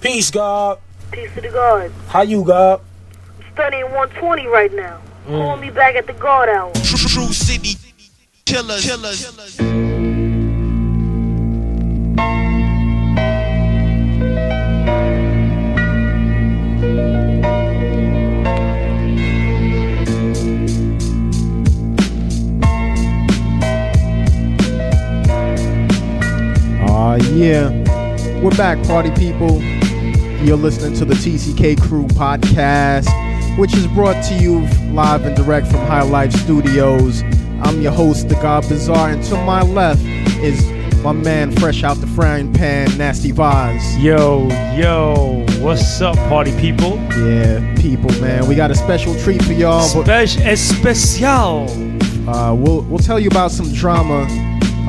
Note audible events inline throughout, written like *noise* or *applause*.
Peace, God. Peace to the God. How you, God? I'm studying 120 right now. Mm. Call me back at the God hour. True City Killers. Killers. Aw, yeah. We're back, party people. You're listening to the TCK Krew podcast, which is brought to you live and direct from High Life Studios. I'm your host, The God Bzar, and to my left is my man, fresh out the frying pan, Nasty Vaz. Yo, yo, what's up, party people? Yeah, people, man. We got a special treat for y'all, but Spec- especial. uh, we'll, we'll tell you about some drama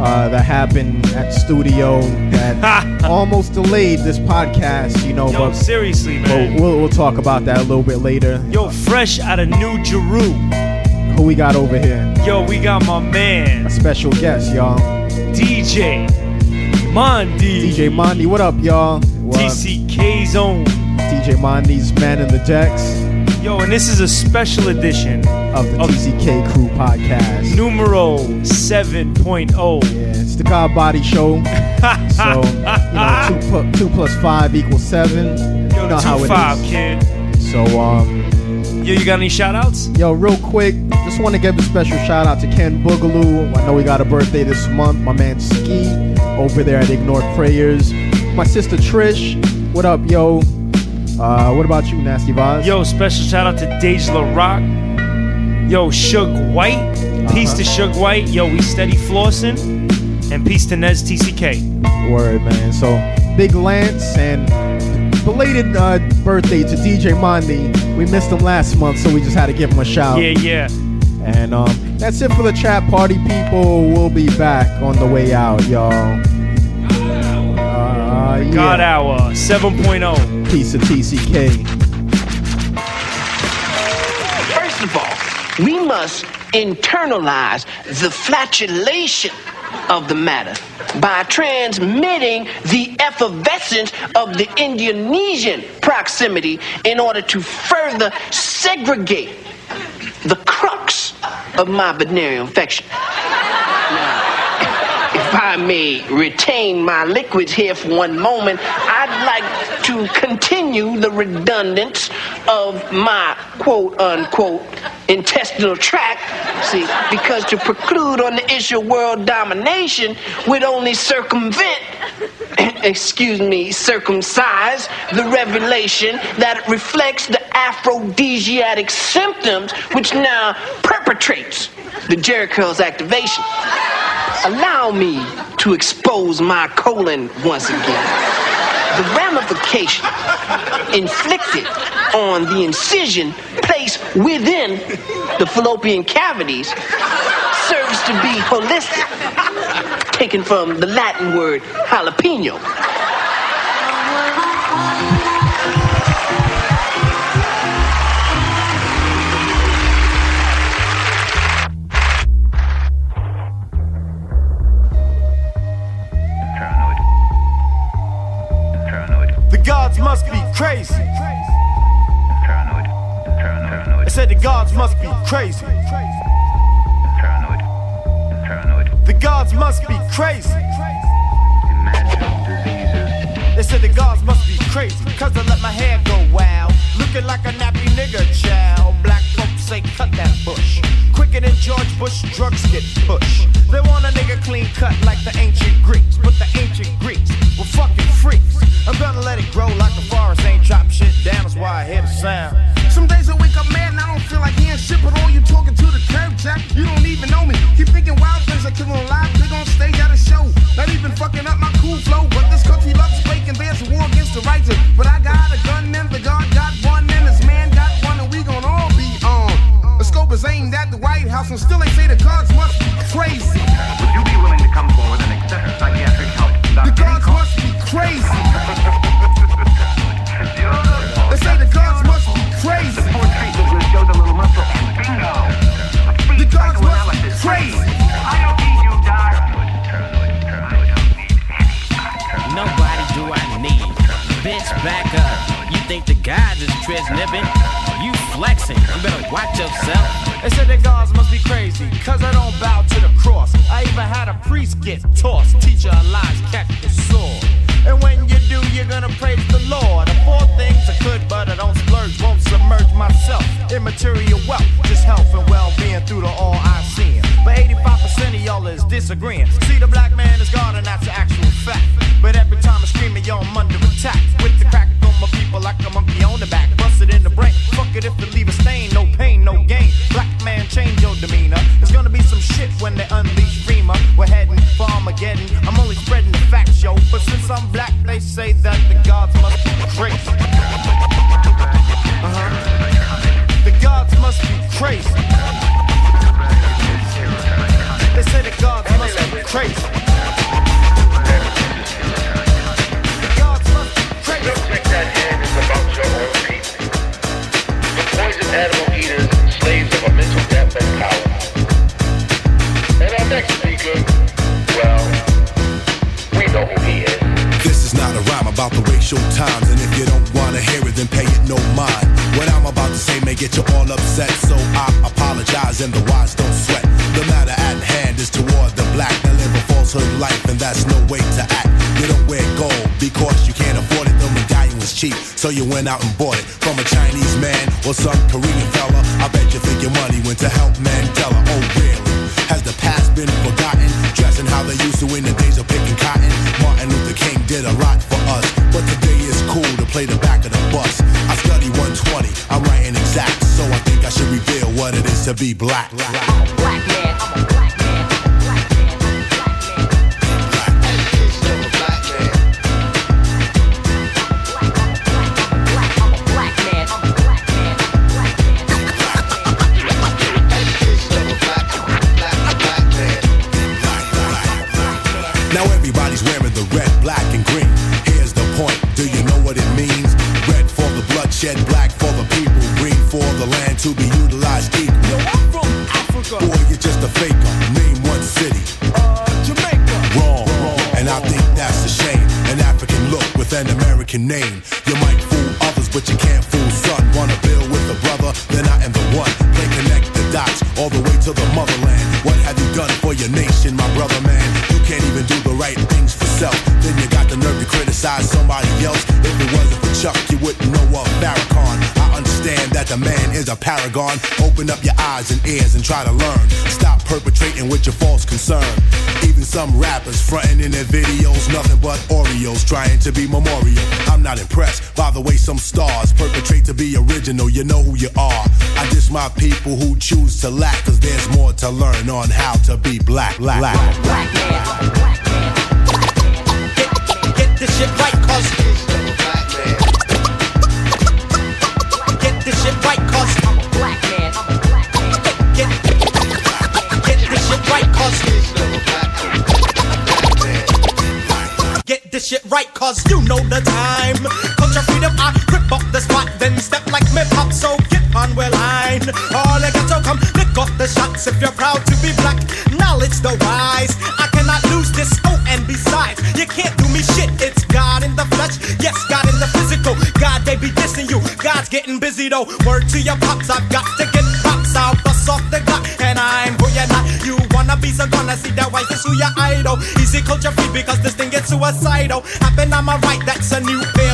uh, that happened at the studio that almost delayed this podcast, you know, Yo, but seriously, But man. we'll, we'll talk about that a little bit later. Yo, fresh out of New Jeru. Who we got over here? Yo, we got my man, A special guest, y'all. DJ Mondee. DJ Mondee, what up, y'all? TCK Zone. DJ Mondee's Man in the Decks Yo, and this is a special edition, of the TCK Krew podcast. numero 7.0. yeah, it's the God Body Show. *laughs* so, you know, two, two plus five equals seven. Yo, you know the how it 2-5, is. kid. So, um, Yo, you got any shout outs? Yo, real quick, just want to give a special shout out to Ken Boogaloo. I know he got a birthday this month. My man Ski over there at Ignored Prayers. My sister Trish, what up, yo? Uh, what about you, Nasty Vaz? Yo, special shout out to Dejla Rock. Yo, Suge White. Peace to Uh-huh. Suge White. Yo, we steady flossing. And peace to Nez TCK. Word, man. So, Big Lance and belated uh, birthday to DJ Mondee. We missed him last month, so we just had to give him a shout. Yeah, yeah. And um, that's it for the chat party, people. We'll be back on the way out, y'all. Uh, yeah. God Hour oh. 7.0. Piece of TCK. We must internalize the flatulation of the matter by transmitting the effervescence of the Indonesian proximity in order to further segregate the crux of my venereal infection. Now, if I may retain my liquids here for one moment, I'd like to continue the redundance of my quote unquote intestinal tract. See, because to preclude on the issue of world domination would only circumvent, *coughs* excuse me, circumcise the revelation that it reflects the aphrodisiac symptoms which now perpetrates the Jericho's activation. Allow me to expose my colon once again. The ramification inflicted on the incision placed within the fallopian cavities serves to be holistic, taken from the Latin word jalapeno. Said the gods must be crazy. The gods must be crazy. They said the gods must be crazy. Cause I let my hair go wild. Looking like a nappy nigga child. Black folks say cut that bush. Quicker than George Bush, drugs get pushed. They want a nigga clean cut like the ancient Greeks. But the ancient Greeks were fucking freaks. I'm gonna let it grow like the forest ain't chop shit down. That's why I hear the sound. Shit, but all you talking to the curb, Jack. You don't even know me. Keep thinking wild things I kill on live, big on stage at a show. Not even fucking up my cool flow, but this country loves and there's a war against the righteous. But I got a gun and the God got one and this man got one and we gon' all be on. The scope is aimed at the White House and still they say the gods must be crazy. Would you be willing to come forward back uh, you think the guys is transnibbing? You flexing. You better watch yourself. They said the gods must be crazy, cause I don't bow to the cross. I even had a priest get tossed. Teacher lies, catch the sword. And when you do, you're gonna praise the Lord. The four things I could, but I don't splurge, won't submerge myself. Immaterial wealth, just health and well being through the all I see. But 85% of y'all is disagreeing. See, the black man is God, and that's actual fact. But every time I scream it, yo, I'm under attack. With the crack on my people like a monkey on the back. Busted in the brain. Fuck it if it leave a stain. No pain, no gain. Black man, change your demeanor. There's gonna be some shit when they unleash FEMA. We're heading for Armageddon. I'm only spreading the facts, yo. But since I'm black, they say that the gods must be crazy. Uh-huh. The gods must be crazy. The gods must. The gods must be crazy. The poison animal eaters, slaves of a mental death and power. And our next speaker, well, we know who he is. A rhyme about the racial times, and if you don't wanna hear it, then pay it no mind. What I'm about to say may get you all upset, so I apologize, and the wise don't sweat. The matter at hand is toward the black that live a falsehood life, and that's no way to act. You don't wear gold because you can't afford it. Was cheap, so you went out and bought it from a Chinese man or some Korean fella. I bet you think your money went to help Mandela. Oh, really? Has the past been forgotten? Dressing how they used to in the days of picking cotton. Martin Luther King did a lot for us, but today is cool to play the back of the bus. I study 120, I'm writing exact, so I think I should reveal what it is to be black. Black. I'm a black man. Now everybody's wearing the red, black, and green. Here's the point. Do you know what it means? Red for the bloodshed, black for the people, green for the land to be utilized equal. Yo, I'm from Africa. Boy, you're just a faker. Name one city. Uh, Jamaica. Wrong. Wrong. And I think that's a shame. An African look with an American name. You might fool others, but you can't fool son. Wanna build with a brother, then I am the one. Play connect the dots all the way to the motherland. For your nation, my brother man? You can't even do the right things for self. Then you got the nerve to criticize somebody else. If it wasn't Chuck, you wouldn't know of Farrakhan. I understand that the man is a paragon. Open up your eyes and ears and try to learn. Stop perpetrating with your false concern. Even some rappers fronting in their videos, nothing but Oreos trying to be memorial. I'm not impressed by the way some stars perpetrate to be original. You know who you are. I diss my people who choose to lack, cause there's more to learn on how to be black. Black. black. Black man. I'm a black man. Get this shit right, cause. Get shit right, cause you know the time. Culture freedom, I rip up the spot, then step like me pop. So get on well line. All I got to come, pick up the shots if you're proud to be black. Knowledge the wise. I cannot lose this. Oh, and besides, you can't do me shit. It's God in the flesh, yes, God in the physical. God, they be dissing you. God's getting busy though. Word to your pops, I've got to get pops. I'll bust off the Glock, and I'm who you're not. You wanna be so gonna see that wise is who your idol. Easy culture free because this suicidal. Happen on my right, that's a new pair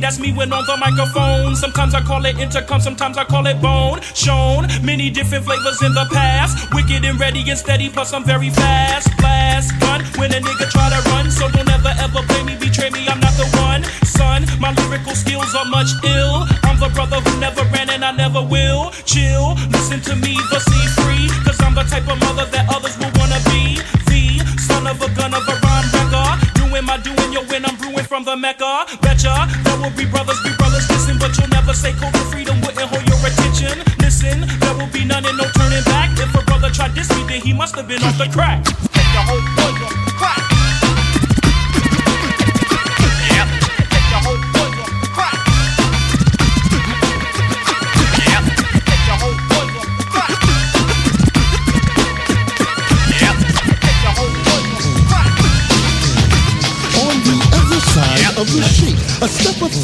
that's me when on the microphone. Sometimes I call it intercom, sometimes I call it bone. Shown many different flavors in the past. Wicked and ready and steady, plus I'm very fast. Blast, gun, when a nigga try to run. So don't ever ever play me, betray me, I'm not the one. Son, my lyrical skills are much ill. I'm the brother who never ran and I never will. Chill, listen to me, the sea free. Cause I'm the type of mother that others will wanna be. The son of a gun of a rhyme wrecker. Doing my doing, yo, when I'm brewing from the Mecca. Be brothers, be brothers, listen, but you'll never say code of freedom wouldn't hold your attention. Listen, there will be none and no turning back. If a brother tried this then he must have been off the crack. Take the whole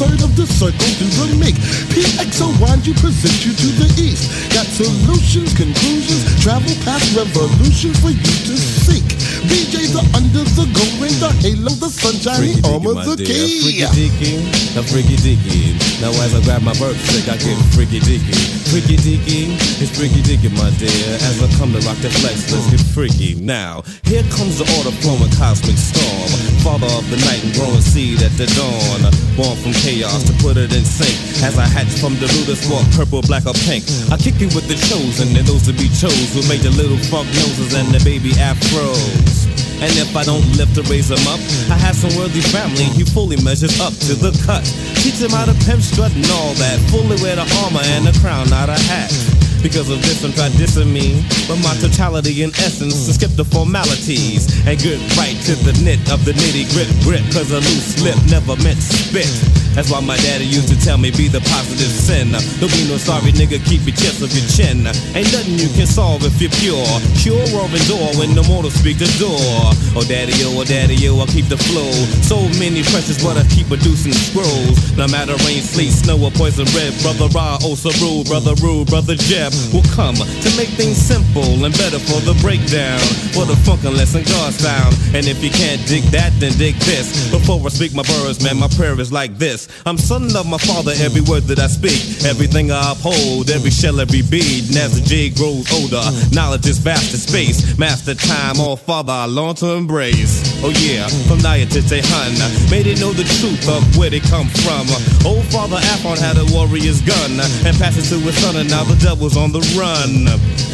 third of the circle do the make. PXO wind you present you to the east. Got solutions, conclusions, travel past revolution for you to seek. BJ the under the gold ring, the halo, the sunshiny arm of the key. Freaky dicky, a freaky dicky. Now as I grab my birth stick, I get freaky dicky. Freaky dicky, it's freaky dicky, my dear. As I come to rock the flex, let's get freaky now. Here comes the order flowing cosmic storm. Father of the night and growing seed at the dawn. Born from chaos to put it in sync. As I hatch from the rooter sport, purple, black, or pink. I kick it with the chosen and those to be chose who made the little funk noses and the baby afros. And if I don't live to raise him up, I have some worthy family. He fully measures up to the cut. Teach him how to pimp, strut, and all that. Fully wear the armor and the crown, not a hat. Because of this, I'm try dissing me. But my totality in essence to skip the formalities and get right to the knit of the nitty grit grip. Cause a loose lip never meant spit. That's why my daddy used to tell me be the positive sin. Don't be no sorry nigga, keep your chest of your chin. Ain't nothing you can solve if you're pure. Pure or door when no mortal speak the door. Oh daddy yo, oh daddy yo, I keep the flow. So many precious, but I keep producing scrolls. No matter rain, sleet, snow, or poison red. Brother Ra, oh so brother rude, brother Jeb will come to make things simple and better for the breakdown. For the funk lesson God sound. And if you can't dig that, then dig this. Before I speak my words, man, my prayer is like this. I'm son of my father, every word that I speak. Everything I uphold, every shell, every bead. And as the jade grows older, knowledge is vast in space. Master time, all father I long to embrace. Oh yeah, from Naya to Tehan. May they know the truth of where they come from. Old father Afon had a warrior's gun and passed it to his son, and now the devil's on the run.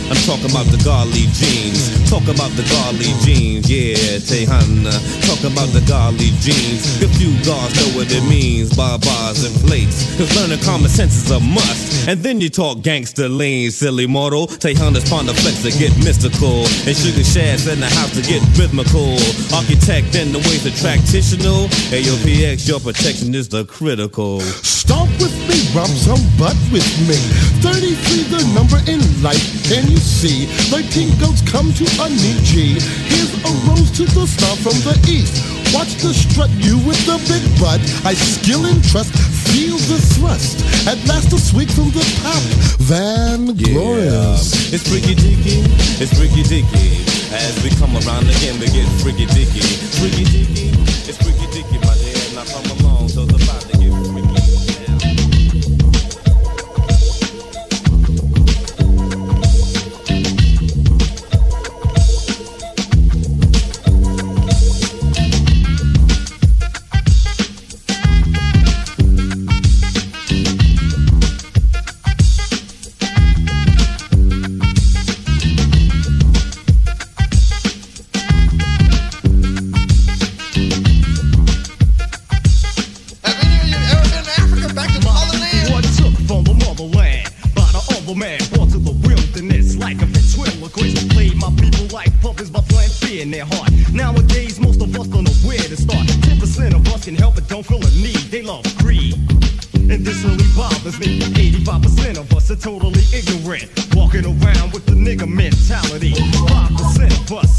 I'm talking about the Garley jeans. Talk about the Garley jeans, yeah, Tehan. Talk about the Garley jeans. If you guys know what it means by bars and plates. Cause learning common sense is a must. And then you talk gangster lean, silly mortal. Tehan is pond flex to get mystical. And sugar shafts in the house to get rhythmical. Architect in the ways to tractitional. AOPX, your protection is the critical. Stomp with me, rub some butt with me. 33 the number in life, can you see? 13 goats come to a G. Here's a rose to the star from the east. Watch the strut, you with the big butt. I skill and trust, feel the thrust. At last a swig from the pop. Van Glorious. Yeah. It's freaky dicky, it's freaky dicky. As we come around again, we get freaky dicky. Freaky dicky,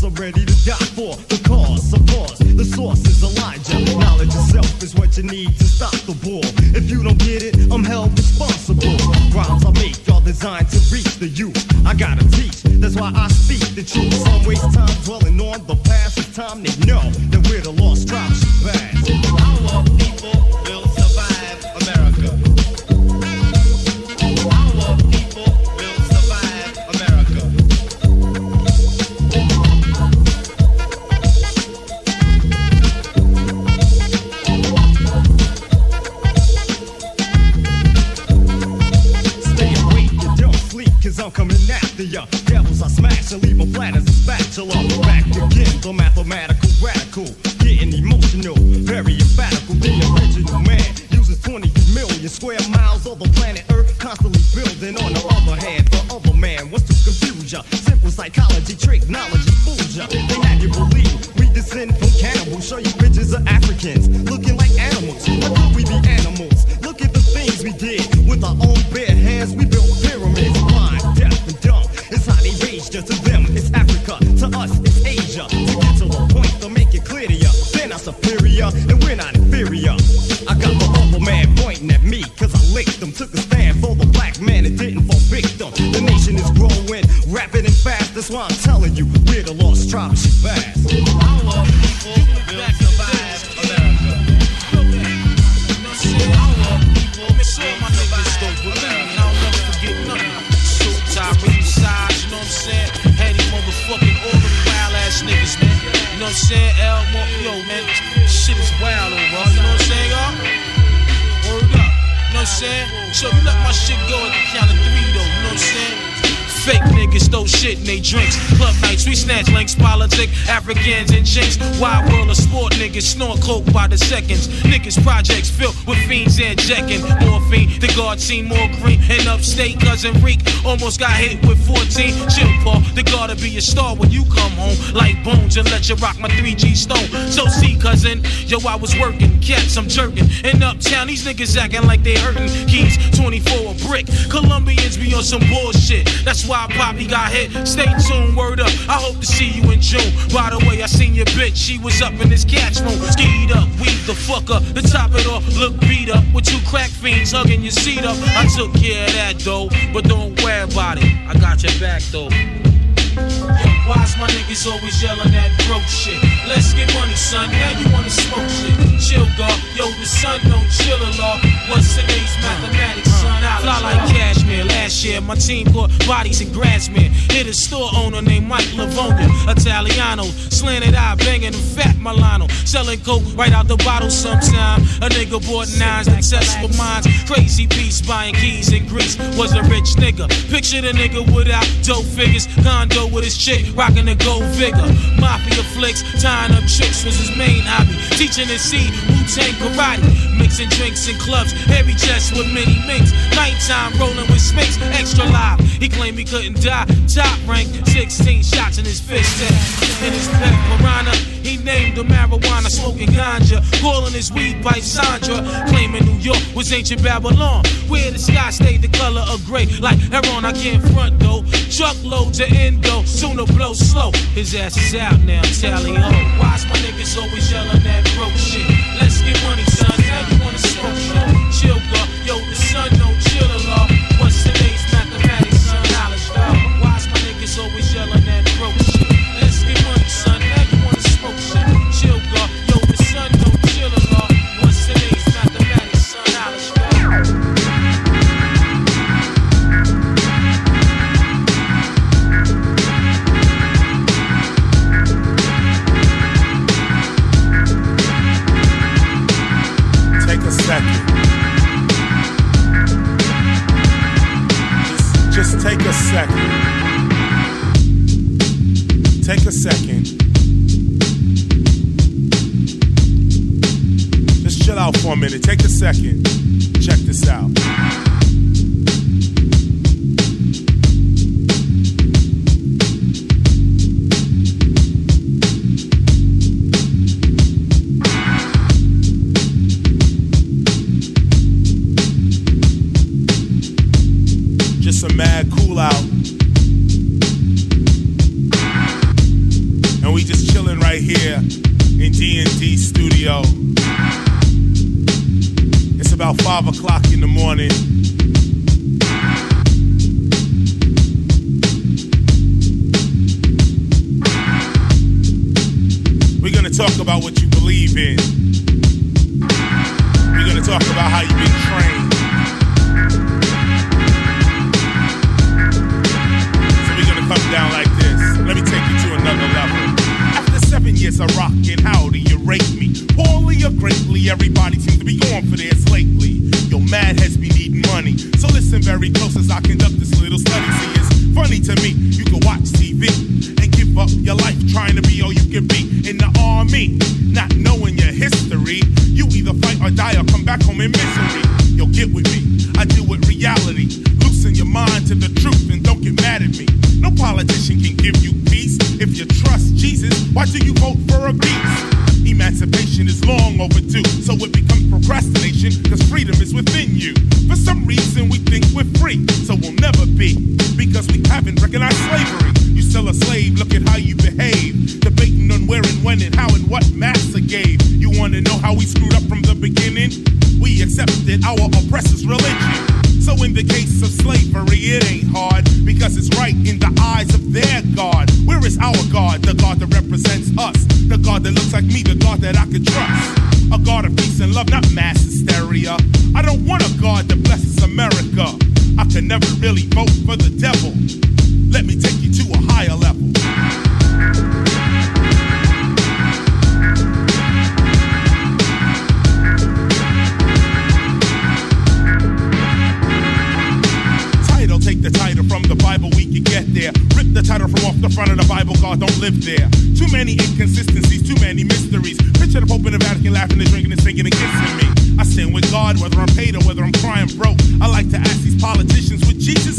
are ready to die for the cause. Of course, the source is Elijah. Knowledge itself is what you need to stop the war. If you don't get it, I'm held responsible. Rhymes I make are designed to reach the youth. I gotta teach, that's why I speak the truth. Some waste time dwelling on the past of time they know That's why I'm telling you, we're the lost tribe. She fast. People survive America. People, my niggas don't believe me. I don't never forget nothing. Showtime, size, you know what I'm saying? L, yo, man, shit is wild you know what I'm saying? Word up, you know what I'm saying? So you let my shit go at the count of three, though, you know what I'm saying? Fake niggas throw shit in they drinks. Club nights, we snatch links, politic, Africans and jinx. Wild world of sport niggas snort coke by the seconds. Niggas projects filled with fiends and jacking. Morphine, the guard seen more green. And upstate, cousin Reek almost got hit with 14. Chill, Paul, the guard to be a star when you come home. Like bones and let you rock my 3G stone. So see, cousin, yo, I was working, cats, I'm jerking. In uptown, these niggas acting like they hurting. Keys 24 a brick. Colombians be on some bullshit. That's why Poppy got hit. Stay tuned, word up. I hope to see you in June. By the way, I seen your bitch. She was up in this catch room. Skied up, weed the fuck up. To top it off, look beat up. With two crack fiends hugging your seat up. I took care of that though. But don't worry about it. I got your back though. Why's my niggas always yelling that broke shit? Let's get money, son. Now you wanna smoke shit. Chill, God. Yo, the sun don't chill a lot. What's today's mathematics, son? I Fly like cashmere. Last year, my team caught bodies in Grasmere. Hit a store owner named Mike Lavonia. Italiano. Slanted eye, banging a fat Milano. Selling coke right out the bottle sometime. A nigga bought nines to test for mines. Crazy beast buying keys in Greece. Was a rich nigga. Picture the nigga without dope figures. Condo with his chick, rocking the gold vigor. Mafia flicks, tying up chicks was his main hobby. Teaching his seed, Wu Tang karate. Mixing drinks in clubs, heavy chest with many minks. Nighttime rolling with snakes, extra live. He claimed he couldn't die. Top rank, 16 shots in his fist. In his pet piranha, he named the marijuana smoking ganja. Calling his weed pipe Sandra. Claiming New York was ancient Babylon. Where the sky stayed the color of gray. Like Heron, I can't front though. Truckloads of endo, sooner blow slow. His ass is out now, tally ho. Why's my niggas always yelling that broke shit? Shit? Second. Your life trying to be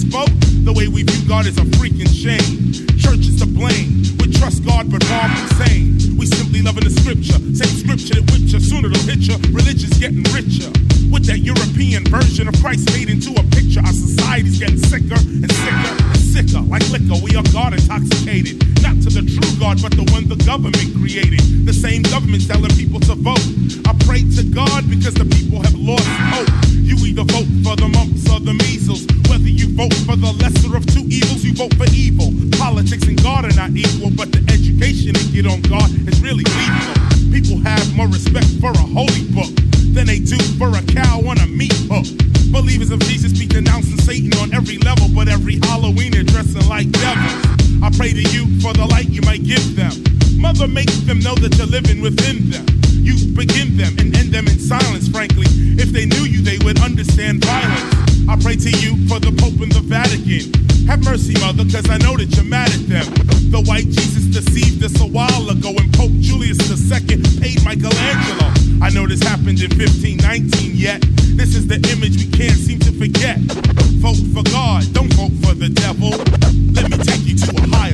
The way we view God is a freaking shame. Church is to blame. We trust God, but wrong insane. We simply loving the scripture. Same scripture that whips you, sooner hit you. Religion's getting richer. With that European version of Christ made into a picture, our society's getting sicker and sicker sicker. Like liquor, we are God intoxicated. Not to the true God, but the one the government created. The same government telling people to vote. I pray to God because the people have lost hope. You either vote for the mumps or the measles. Whether you vote for the lesser of two evils, you vote for evil. Politics and God are not equal, but the education they get on God is really lethal. People have more respect for a holy book than they do for a cow on a meat hook. Believers of Jesus be denouncing Satan on every level, but every Halloween they're dressing like devils. I pray to you for the light you might give them. Mother, make them know that you're living within them. You begin them and end them in silence, frankly. If they knew you, they would understand violence. I pray to you for the Pope and the Vatican. Have mercy, mother, cause I know that you're mad at them. The white Jesus deceived us a while ago, and Pope Julius II paid Michelangelo. I know this happened in 1519, yet this is the image we can't seem to forget. Vote for God, don't vote for the devil. Let me take you to a higher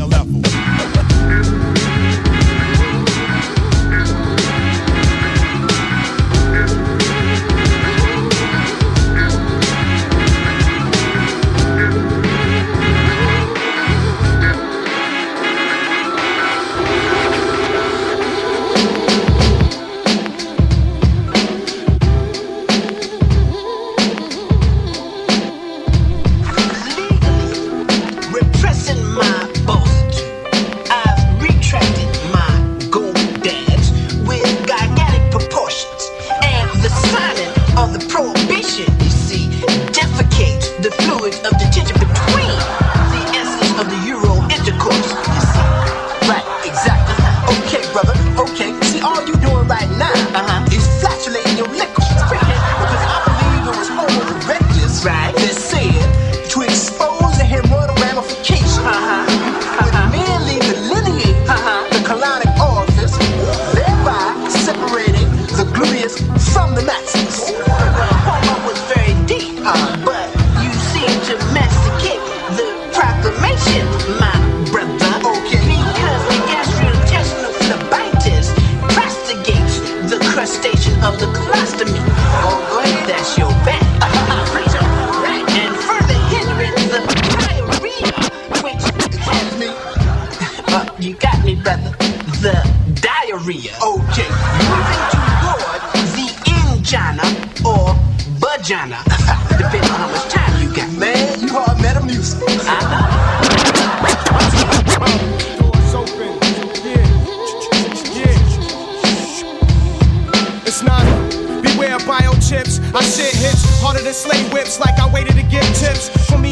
diarrhea. Okay. Moving toward the angina or vagina, *laughs* depends on how much time you got. Man, you hard met music. I know. It's not. Beware biochips. I shit hits harder than slave whips, like I waited to get tips from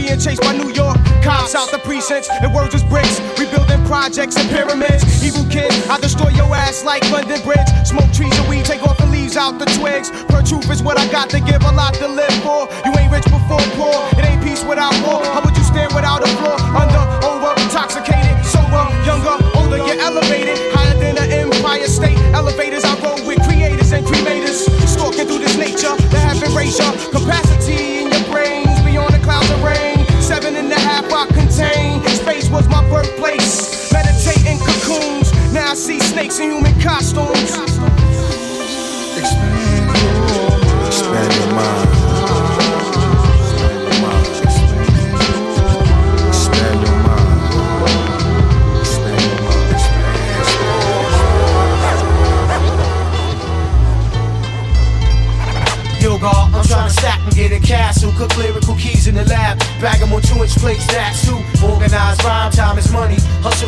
being chased by New York cops out the precincts. And words is bricks. We building projects and pyramids. Evil kid, I destroy your ass like London Bridge. Smoke trees and weed, take off the leaves out the twigs. Per truth is what I got to give, a lot to live for. You ain't rich before poor. It ain't peace without war. How would you stand without a floor? Under, over, intoxicated, sober, younger, older, you're elevated. Higher than an empire state. Elevators I roll with creators and cremators. Stalking through this nature that have erased your capacity Half I contain. Space was my birthplace. Meditating cocoons. Now I see snakes in human costumes. Expand your mind. Expand stack a castle. Cook lyrical keys in the lab. bag Bag 'em on two inch plates, that's too. Organized rhyme,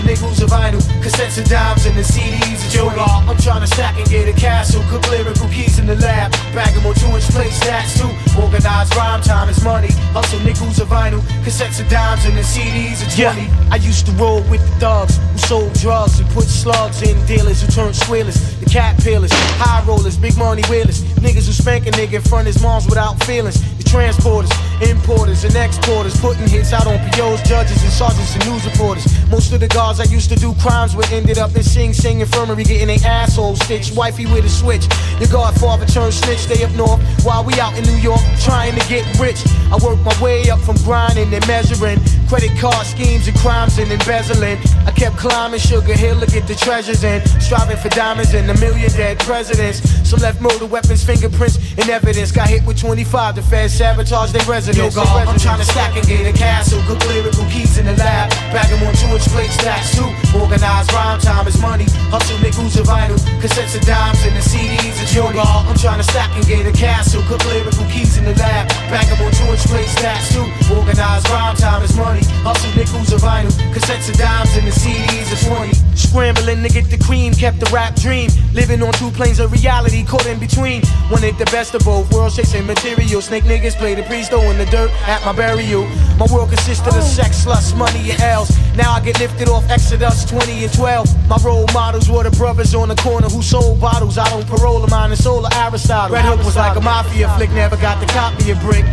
nickels of vinyl. Cassettes and dimes and the CDs of God, I'm trying to stack and get a castle. Cook lyrical keys in the lab. Bag 'em on two inch plates, that's too. Organized rhyme, time is money. Hustle nickels of vinyl. Cassettes and dimes and the CDs of 20. I used to roll with the thugs who sold drugs and put slugs in dealers who turned squealers. The cat peelers, high rollers, big money wheelers. Niggas who spank a nigga in front of his moms without feelings. Transporters, importers, and exporters. Putting hits out on POs, judges, and sergeants and news reporters. Most of the guards I used to do crimes with ended up in Sing Sing Infirmary getting their asshole stitched. Wifey with a switch. Your godfather turned snitch, stay up north while we out in New York trying to get rich. I worked my way up from grinding and measuring credit card schemes and crimes and embezzling. I kept climbing Sugar Hill to get the treasures in, striving for diamonds and a million dead presidents. So left murder weapons, fingerprints, and evidence. Got hit with 25, the feds sabotaged their residence. Yo, God, I'm trying to stack and get a castle. Cook lyrical keys in the lab. Bag 'em on two inch plates, stacks too. Organized rhyme time is money. Hustle nickels of vinyl. Cassettes and dimes and the CDs of Yo, God, I'm trying to stack and get a castle. Cook lyrical keys in the lab. Bag 'em on two inch plates, stacks too. Organized rhyme time is money. Hustle nickels of vinyl. Cassettes and dimes and the CDs of 20. Scrambling to get the cream, kept the rap dream. Living on two planes of reality, caught in between. Wanted the best of both worlds, chasing material. Snake niggas play the priest, throwing the dirt at my burial. My world consisted of sex, lust, money, and L's. Now I get lifted off Exodus 20 and 12. My role models were the brothers on the corner who sold bottles. I don't parole them the soul of Aristotle. Red Hook was like a mafia flick, never got the copy of brick.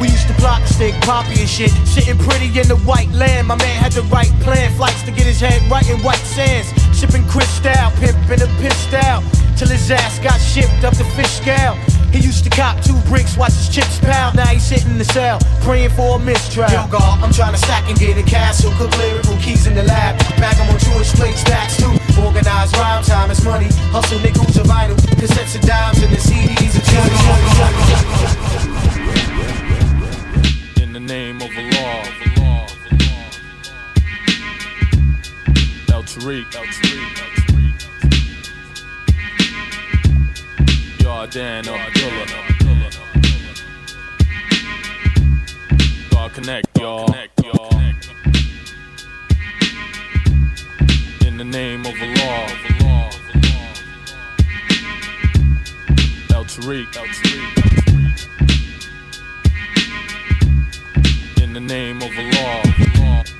We used to to stick poppy and shit. Sitting pretty in the white land. My man had the right plan. Flights to get his head right in white sands. Sipping crystal, pimping a pissed out. Till his ass got shipped up the fish scale. He used to cop two bricks, watch his chips pound. Now he's sitting in the cell, praying for a mistrial. Yo, God, I'm trying to stack and get a castle. Cook lyrical keys in the lab. Bag 'em on two inch plates, stacks too. Organized rhyme time is money. Hustle nickels of vinyl. Cassettes and dimes and the CDs of in the name of Allah. El Tariq. El Tariq. Abdullah. God connect, y'all. In the name of Allah. El Tariq. El Tariq. In the name of Allah.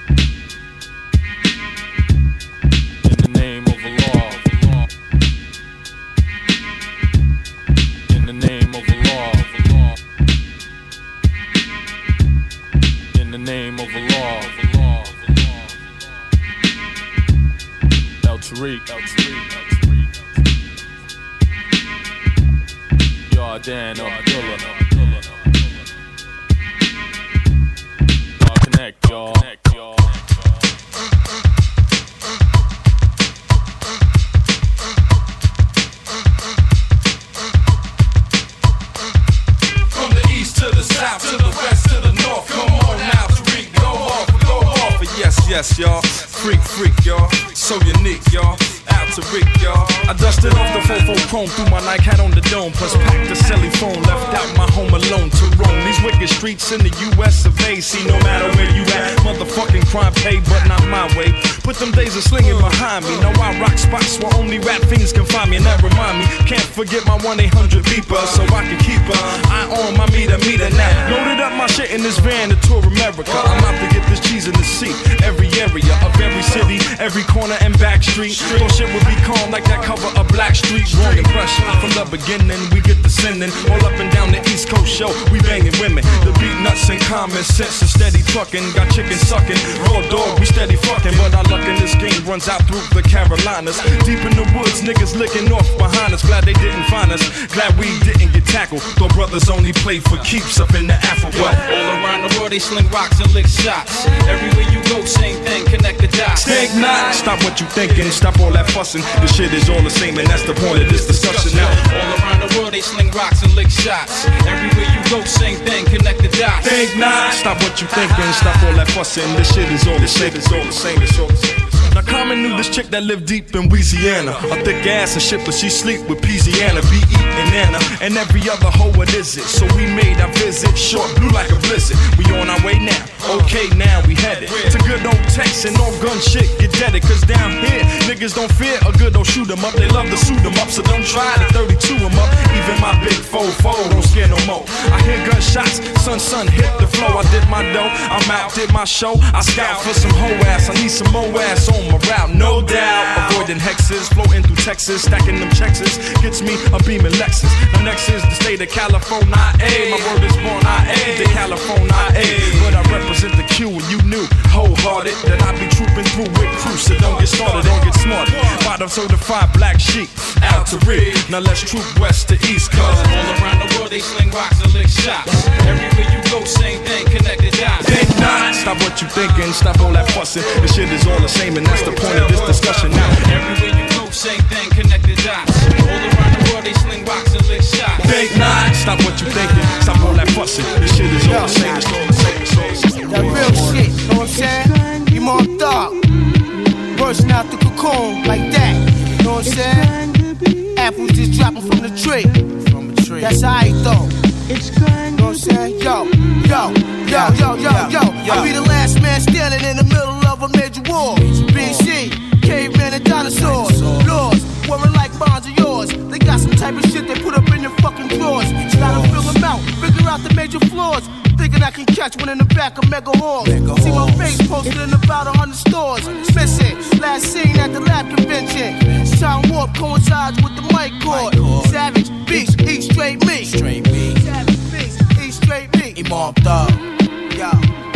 Steady runs out through the Carolinas. Deep in the woods, niggas licking off behind us. Glad they didn't find us. Glad we didn't get tackled. Thought brothers only play for keeps up in the Africa. All around the world they sling rocks and lick shots. Everywhere you go, same thing, connect the dots. Not. Stop what you thinking. Stop all that fussing. The shit is all the same, and that's the point of this discussion now. All around the world they sling rocks and lick shots. Everywhere you go, same thing, connect the dots. Not. Stop what you thinking. Stop all that fussing. This shit is all the same. It's all the same. It's all the same. Now Common knew this chick that lived deep in Louisiana. A thick ass and shit, but she sleep with Louisiana, B.E. and Anna, and every other hoe. What is it? So we made our visit short, blue like a blizzard. We on our way now. Okay, now we headed to good old Texas and all gun shit. Get deaded, cause down here niggas don't fear a good old shoot 'em up. They love to suit 'em up, so don't try to 32 'em up. Even my big foe foe don't scare no more. I hear gunshots, son son hit the flow. I did my dough, I'm out, did my show. I scout for some hoe ass. I need some more ass on my route, no doubt. Avoiding hexes, floating through Texas, stacking them Texas. Gets me a beaming Lexus. Now next is the state of California. A. My word is born I. The California A. But I represent the Q and you knew wholehearted that I be trooping through with crew. So don't get started, don't get smarted. Bottom certified black sheep, out to rig. Now let's troop west to east, cuz. All around the world they sling rocks and lick shots. Everywhere you go, same thing, connected dots. Think not. Stop what you thinking, stop all that fussing. This shit is all the same, and that's the point of this discussion now. Everywhere you go, same thing, connect the dots. All around the world they sling rocks and lick shots. Think not. Stop what you thinking, stop all that fussing. This shit is all the same, it's all the same, it's all the same. That real shit, know what I'm saying? You more thug. Bursting out the cocoon like that. You know what I'm saying? Apples just dropping from the tree. From a tree. That's how I though. It's. Know what I'm? Yo, yo, yo, yo, yo, yo. I be the last man standing in the middle of a major war. BC, caveman and dinosaurs. Lords, wearing like bonds of yours. They got some type of shit they put up in your fucking drawers. Out, the major flaws. Thinking I can catch one in the back of mega halls. See my face posted in about a hundred stores. Missing, last seen at the lab convention. Time warp coincides with the mic cord. Savage, beast, eat straight me. Straight me. Savage, beast, eat straight me. Imam Thug. Yo.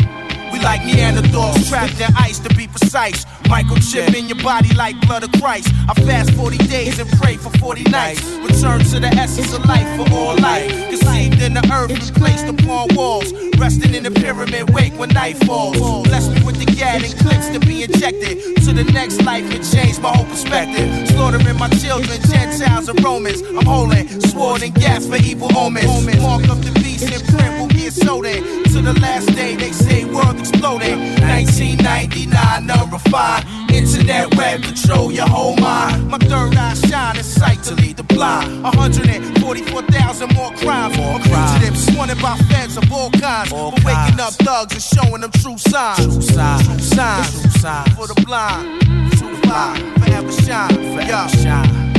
Like Neanderthals, trapped in ice to be precise. Microchip in your body like blood of Christ. I fast 40 days and pray for 40 nights. Return to the essence of life for all life. Conceived in the earth and placed upon walls. Resting in the pyramid wake when night falls. Bless me with the gad and clips to be injected. To the next life and change my whole perspective. Slaughtering my children, Gentiles and Romans. I'm holding sword and gas for evil omens. Mark up the beast and print sold. To the last day, they say world exploding. 1999, unrefined. Internet web control your whole mind. My third eye shine and sight to lead the blind. 144,000 more crimes. More fugitives wanted by feds of all kinds. for waking up thugs and showing them true signs. True signs. True signs. For the blind. True blind. Forever shine. Forever shine.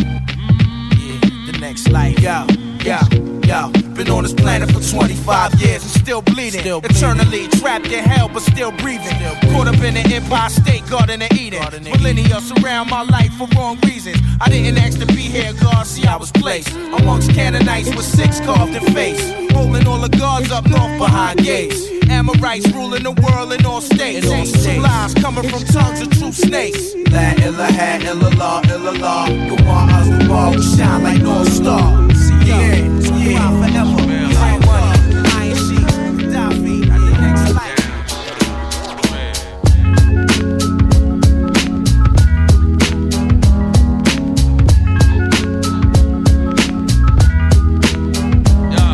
Yeah, the next life. Yo, yo, yo. Been on this planet for 25 years and still bleeding. Still Eternally trapped in hell, but still breathing. Caught up in the Empire State Garden of Eden. Millennia surround my life for wrong reasons. I didn't ask to be here, God. See, I was placed amongst Canaanites with six carved in face. Holding all the guards up north behind gates. Amorites ruling the world in all states. True lies coming from tongues of true snakes. La ilaha illallah, illallah. Gawar Azdubar, we shine like North Star. Yeah, yeah, forever. Like money, iron sheets, Gaddafi, the next life.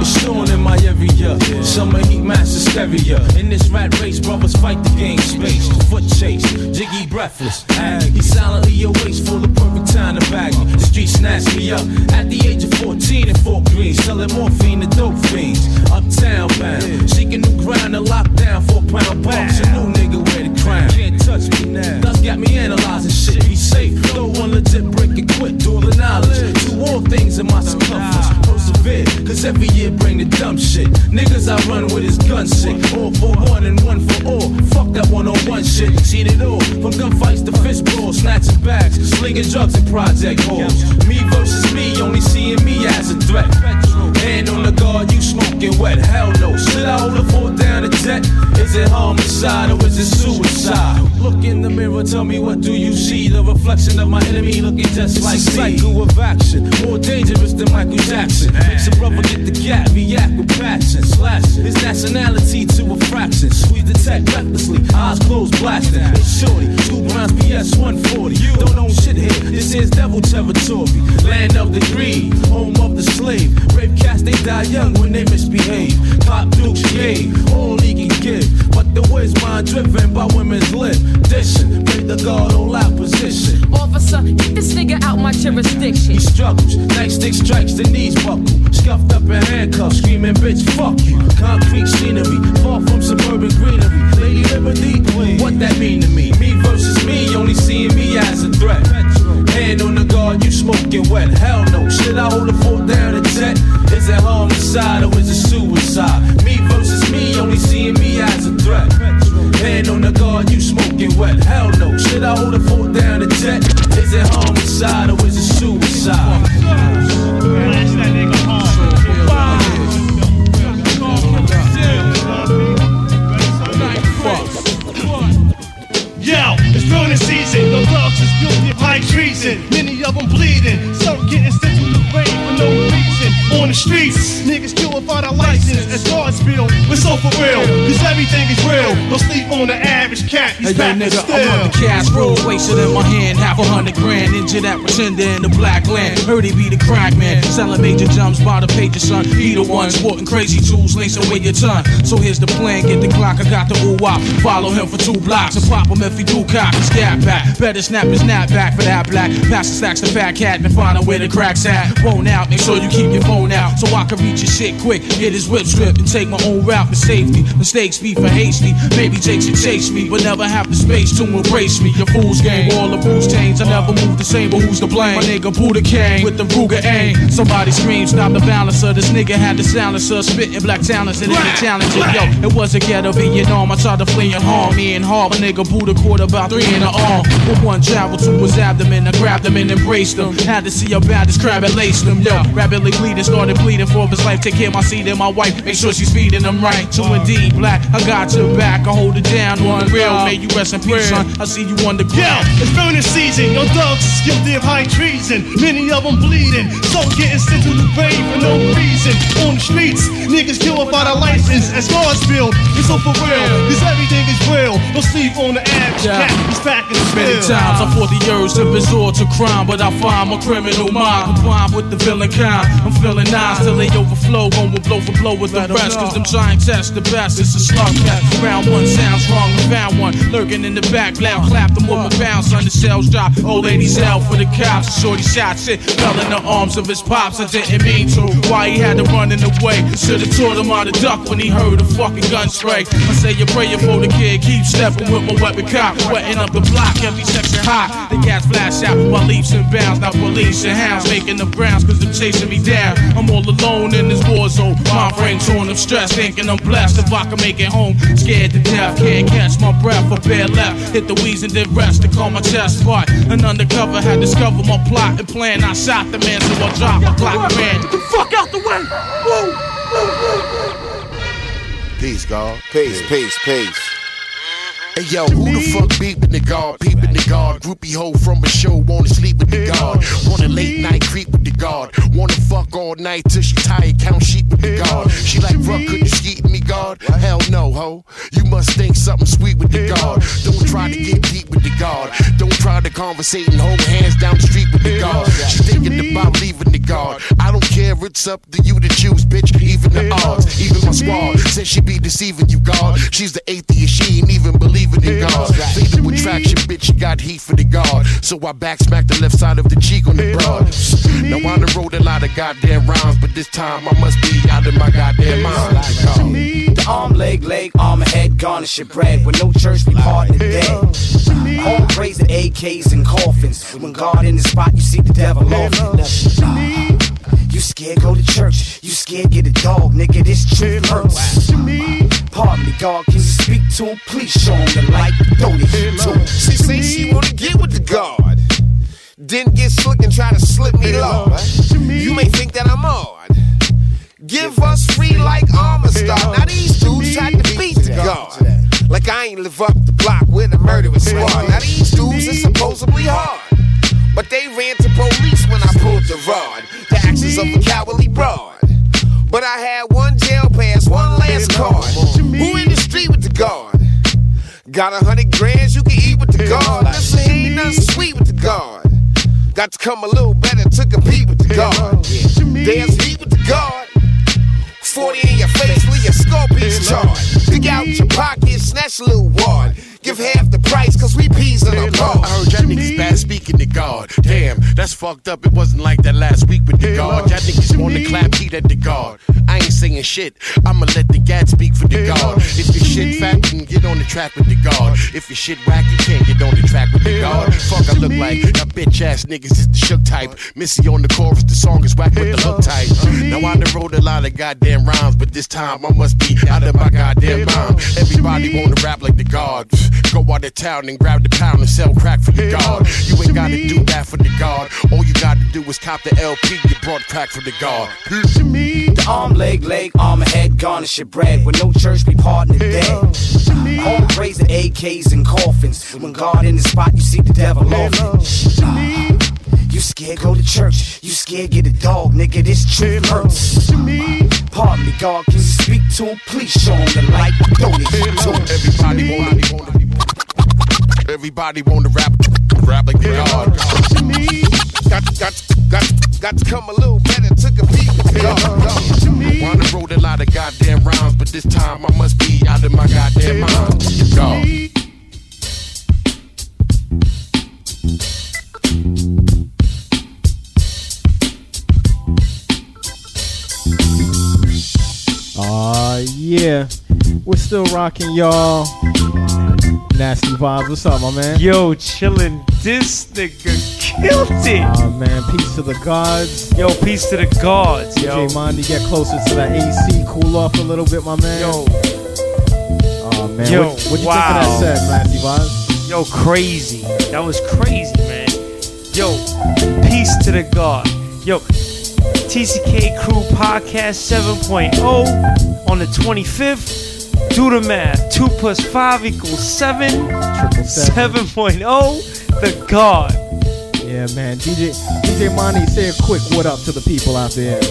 It's snowing in my area. Summer heat master stereo. In this rat race, brothers fight the game space. Foot chase, jiggy breathless. Ag. He silently awaits for the perfect time to bag me. The snatched me up at the age of 14 in Fort Greene, selling morphine to dope fiends. Uptown bound, seeking new ground to lock down for a pound box. A new nigga wear the crown. Can't touch me now. Thus got me analyzing shit. Safe. Throw one legit break and quit. Do the knowledge. Do all things in my circumference. Persevere, cause every year bring the dumb shit. Niggas I run with is gun sick. All for one and one for all. Fuck that one on one shit. Seen it all. From gunfights to fist balls, snatching bags, slinging drugs and project halls. Me versus me, only seeing me as a threat. Hand on the guard, you smoking wet. Hell no. Should I hold a fort down a jet? Is it homicide or is it suicide? Look in the mirror, tell me what do you see? The reflection of my enemy looking just like me. cycle of action, more dangerous than Michael Jackson. Makes a brother get the gap, react with passion. Slash his nationality to a fraction. Squeeze the tech recklessly, eyes closed, blasting. It's shorty, two rounds PS 140. You don't own shit here, this is devil territory. Land of the greed, home of the slave. Rape cats, they die young when they misbehave. Pop dukes gave, all he can give. But the way's mind driven by women's lip. Dishing, pray the God all opposition. Officer, get this nigga out my jurisdiction. He struggles, nightstick strikes, the knees buckle. Scuffed up in handcuffs, screaming, bitch, fuck you. Concrete scenery, far from suburban greenery. Lady Liberty, what that mean to me? Me versus jet? Is it homicide or is it suicide? Yo, it's burning season. The thugs is guilty high treason. Many of them bleeding. Some getting sent to the grave for no reason. On the streets, niggas kill without a license. As guards feel, we're so for real. Cause everything is real. Don't sleep on the cat. He's Hey, yo, back nigga, still. I'm on the cash roll, wasted in my hand, half a hundred grand. Injured that pretender in the black land. Heard he be the crack man, selling major jumps by the pages, son. He the one sporting crazy tools, lacing with your ton. So here's the plan, get the clock, I got the ooh wop. Follow him for two blocks and pop him if he do cock his stab back. Better snap his snap back for that black. Pass the stacks to fat cat and find out where the cracks at. Phone out, make sure you keep your phone out so I can reach your shit quick. Get his whip stripped and take my own route for safety. Mistakes be for hasty. Maybe Jake should chase me, but never have the space to embrace me. Your fool's game, all the rules change. I never move the same, but who's to blame? My nigga Buddha came with the Ruger aim. Somebody scream, stop the balancer. This nigga had the silencer, spitting black talents and any challenges. Yo, it was a ghetto Vietnam. I tried to flee and harm me and harm. My nigga Buddha caught about three in the arm. With one travel to his abdomen, I grabbed him and embraced him. Had to see bad this crab had laced him. Yo, rapidly bleeding, started bleeding for his life. Take care of my seed and my wife. Make sure she's feeding him right. To indeed, black. I got your back. I hold it down one the real. Um, may you rest in peace, son. I see you on the ground. it's burning season. Your thugs is guilty of high treason. Many of them bleeding. So getting sent to the grave for no reason. On the streets, niggas kill without a license. As build, it's so for real. Cause everything is real. Don't sleep on the average Yeah. cat. He's packing Many still. times I fought the urge to resort to crime, but I find my criminal mind combined with the villain kind. I'm feeling nice till they overflow, going to blow for blow with the rest. Cause them trying to test the best. It's a slug. Round one sounds wrong, found one lurking in the back. Loud clap them with my on the cells drop. Old ladies hell for the cops. Shorty shot shit, fell in the arms of his pops. I didn't mean to. Why he had to run in the way? Should've taught him how to duck when he heard a fucking gun spray. I say a prayer for the kid, keep stepping with my weapon cop. wetting up the block, every section hot. The gas flash out while leaps and bounds. Now police and hounds making the grounds cause they're chasing me down. I'm all alone in this war zone. My brain torn of stress, thinking I'm blessed if I can make it home. Scared to death, can't catch my breath or bare left. Hit the wheeze and then rest to calm my chest part. An undercover had discovered my plot and plan. I shot the man, so I dropped my Glock ran. Get the fuck out the way! Peace, God. Peace, peace, peace. Hey yo, who the fuck beeping the guard? Peeping the guard. Groupie hoe from a show, wanna sleep with the guard. Wanna late night creep with the guard. Wanna fuck all night till she tired, count sheep with the guard. She like, fuck, could you skeet me, guard? Hell no, ho. You must think something sweet with the guard. Don't try to get deep with the guard. Don't try to conversate and hold hands down the street with the guard. She thinking about leaving the guard. I don't care, it's up to you to choose, bitch. Even the odds, even my squad says she be deceiving you, God. She's the atheist, she ain't even believing in God. Fatal attraction, bitch, you got heat for the God. So I back smack the left side of the cheek on the broad. Now I done wrote a lot of goddamn rhymes, but this time I must be out of my goddamn mind. The arm, leg, leg, arm, and head, garnish your bread. With no church, we part the dead. Home raising AKs and coffins. When God in the spot, you see the devil often. You scared, go to church. You scared, get a dog, nigga. This truth hurts. Pardon me, God, can you speak to him? Please show him the light. The heat to him. She say she wanna get with the guard. Didn't get slick and try to slip me low. You may think that I'm odd. Give us free like armor star. Now these dudes tried to beat the guard. Like I ain't live up the block with a murderous squad. Now these dudes are supposedly hard. But they ran to police when I pulled the rod. The actions of a cowardly broad. But I had one jail pass, one last card. Who in the street with the guard? Got a hundred grands you can eat with the guard. Listen, ain't nothing sweet with the guard. Got to come a little better to compete with the guard. There's heat with the guard. 40 in your face, leave your scorpions charged. Dig out your pocket, snatch a little wad. Give half the price, cause we peas in Man, a look. I heard y'all niggas bad speaking to God. Damn, that's fucked up. It wasn't like that last week with the God. Y'all niggas want to clap heat at the God. I ain't saying shit. I'ma let the gat speak for the God. If your shit fat, you can get on the track with the God. If your shit whack, you can't get on the track with the God. Fuck, I look like that bitch ass niggas is the shook type. Missy on the chorus, the song is whack with the hook type. Now I done wrote a lot of goddamn rhymes, but this time I must be out of my goddamn mind. Everybody wanna rap like the God. Go out of town and grab the pound and sell crack for the God. You ain't gotta do that for the God. All you gotta do is cop the LP, you brought crack for the God. Hmm. The arm, leg, leg, arm, head, garnish your bread. With no church, be parting the dead. Home raising AKs and coffins. When God in the spot, you see the devil often. You scared, go to church. You scared, get a dog, nigga. This truth hurts. Pardon me, God, can you speak to him? Please show him the light. The heat to him. Everybody wanna, everybody wanna rap, rap like the God. Got, got, got, got to come a little better to compete with the guard. I done wrote a lot of goddamn rhymes, but this time I must be out of my goddamn mind. God. Yeah. We're still rocking, y'all. Nasty Vaz. What's up, my man? Yo, chillin'. This nigga killed it. Aw, man. Peace to the gods. Yo, peace to the gods, yo. DJ Mondee, get closer to that AC. Cool off a little bit, my man. Yo. Aw, man. Yo, what, what you wow. think of that set, Nasty Vaz? Yo, crazy. That was crazy, man. Yo, peace to the God. Yo, TCK Krew Podcast 7.0 on the 25th. Do the math. 2 plus 5 equals 7. Triple seven. 7.0. The God. Yeah, man. DJ DJ Mondee, say a quick what up to the people out there.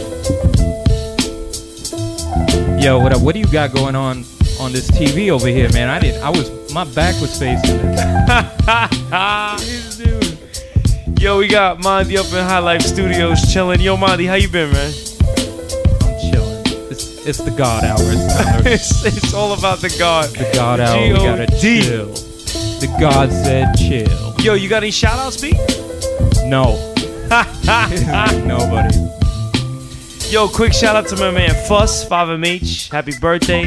Yo, what up? What do you got going on on this TV over here, man? I didn't. I was my back was facing it. *laughs* *laughs* Yo, we got Mondee up in High Life Studios chilling. Yo, Mondee, how you been, man? I'm chilling. It's, it's the God hour. It's, *laughs* it's, it's all about the God. the God hour. We gotta G.O.D.. chill. The God said chill. Yo, you got any shout outs, B? No. *laughs* *laughs* Nobody. Yo, quick shout out to my man Fuss, 5MH. Happy birthday.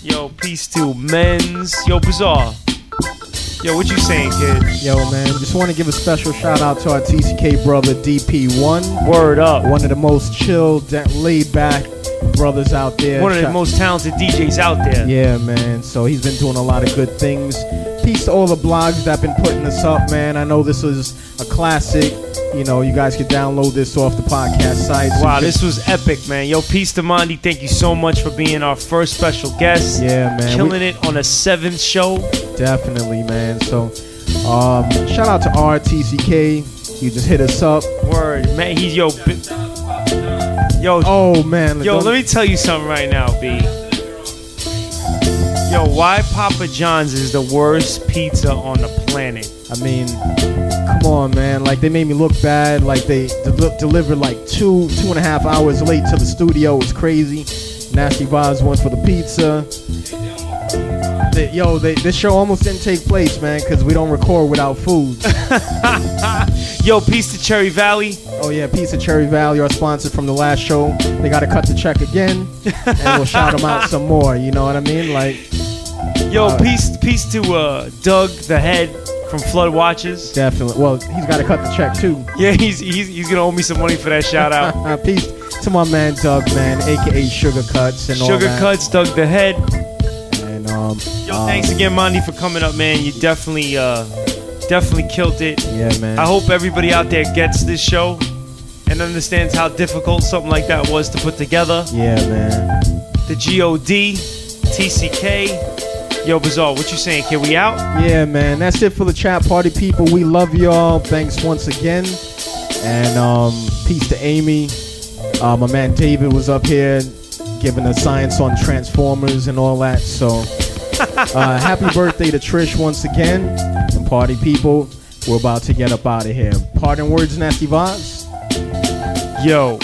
Yo, peace to Men's. Yo, Bzar. Yo, what you saying, kid? Yo, man, just want to give a special shout out to our TCK brother DP1. Word up. One of the most chill, laid back brothers out there. One of the most talented DJs out there. Yeah, man. So he's been doing a lot of good things. Peace to all the blogs that been putting this up, man. I know this is a classic. You know, you guys can download this off the podcast site. So Wow, this was epic, man. Yo, peace to Mondee. Thank you so much for being our first special guest. Yeah, man. Killing We- it on a seventh show. Definitely, man. So, um, shout out to RTCK. You just hit us up. Word, man. He's yo, bi- yo. Oh man. Yo, don't- let me tell you something right now, B. Yo, why Papa John's is the worst pizza on the planet? I mean, come on, man. Like they made me look bad. Like they del- delivered like two, two and a half hours late to the studio. It was crazy. Nasty Vaz went for the pizza. They- yo, they, this show almost didn't take place, man, because we don't record without food. *laughs* Yo, peace to Cherry Valley. Oh yeah, Pizza Cherry Valley, our sponsor from the last show. They got to cut the check again, *laughs* and we'll shout them out some more. You know what I mean? Like, Yo, peace, peace to uh, Doug the head from Flood Watches. definitely. Well, he's got to cut the check too. Yeah, he's he's, he's gonna owe me some money for that shout out. *laughs* Peace to my man Doug, man, aka Sugar Cuts and all Sugar that. Cuts, Doug the head. And um, Yo, uh, thanks again, Mondee, for coming up, man. You definitely, uh, definitely killed it. Yeah, man. I hope everybody out there gets this show and understands how difficult something like that was to put together. Yeah, man. The God, TCK. Yo, Bzar, what you saying? Can we out? Yeah, man. That's it for the chat party, people. We love y'all. Thanks once again. And um, peace to Amy. Uh, my man David was up here giving us science on Transformers and all that. So, *laughs* uh, happy birthday to Trish once again. And party people, we're about to get up out of here. Pardon words, Nasty Vaz. Yo,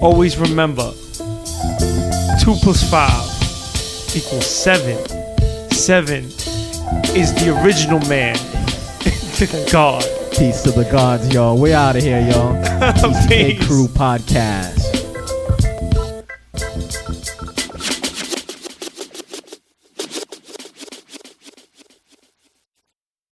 always remember two plus five equals seven. Seven is the original man. the *laughs* God. Peace to the gods, y'all. We out of here, y'all. *laughs* TCK Krew Podcast.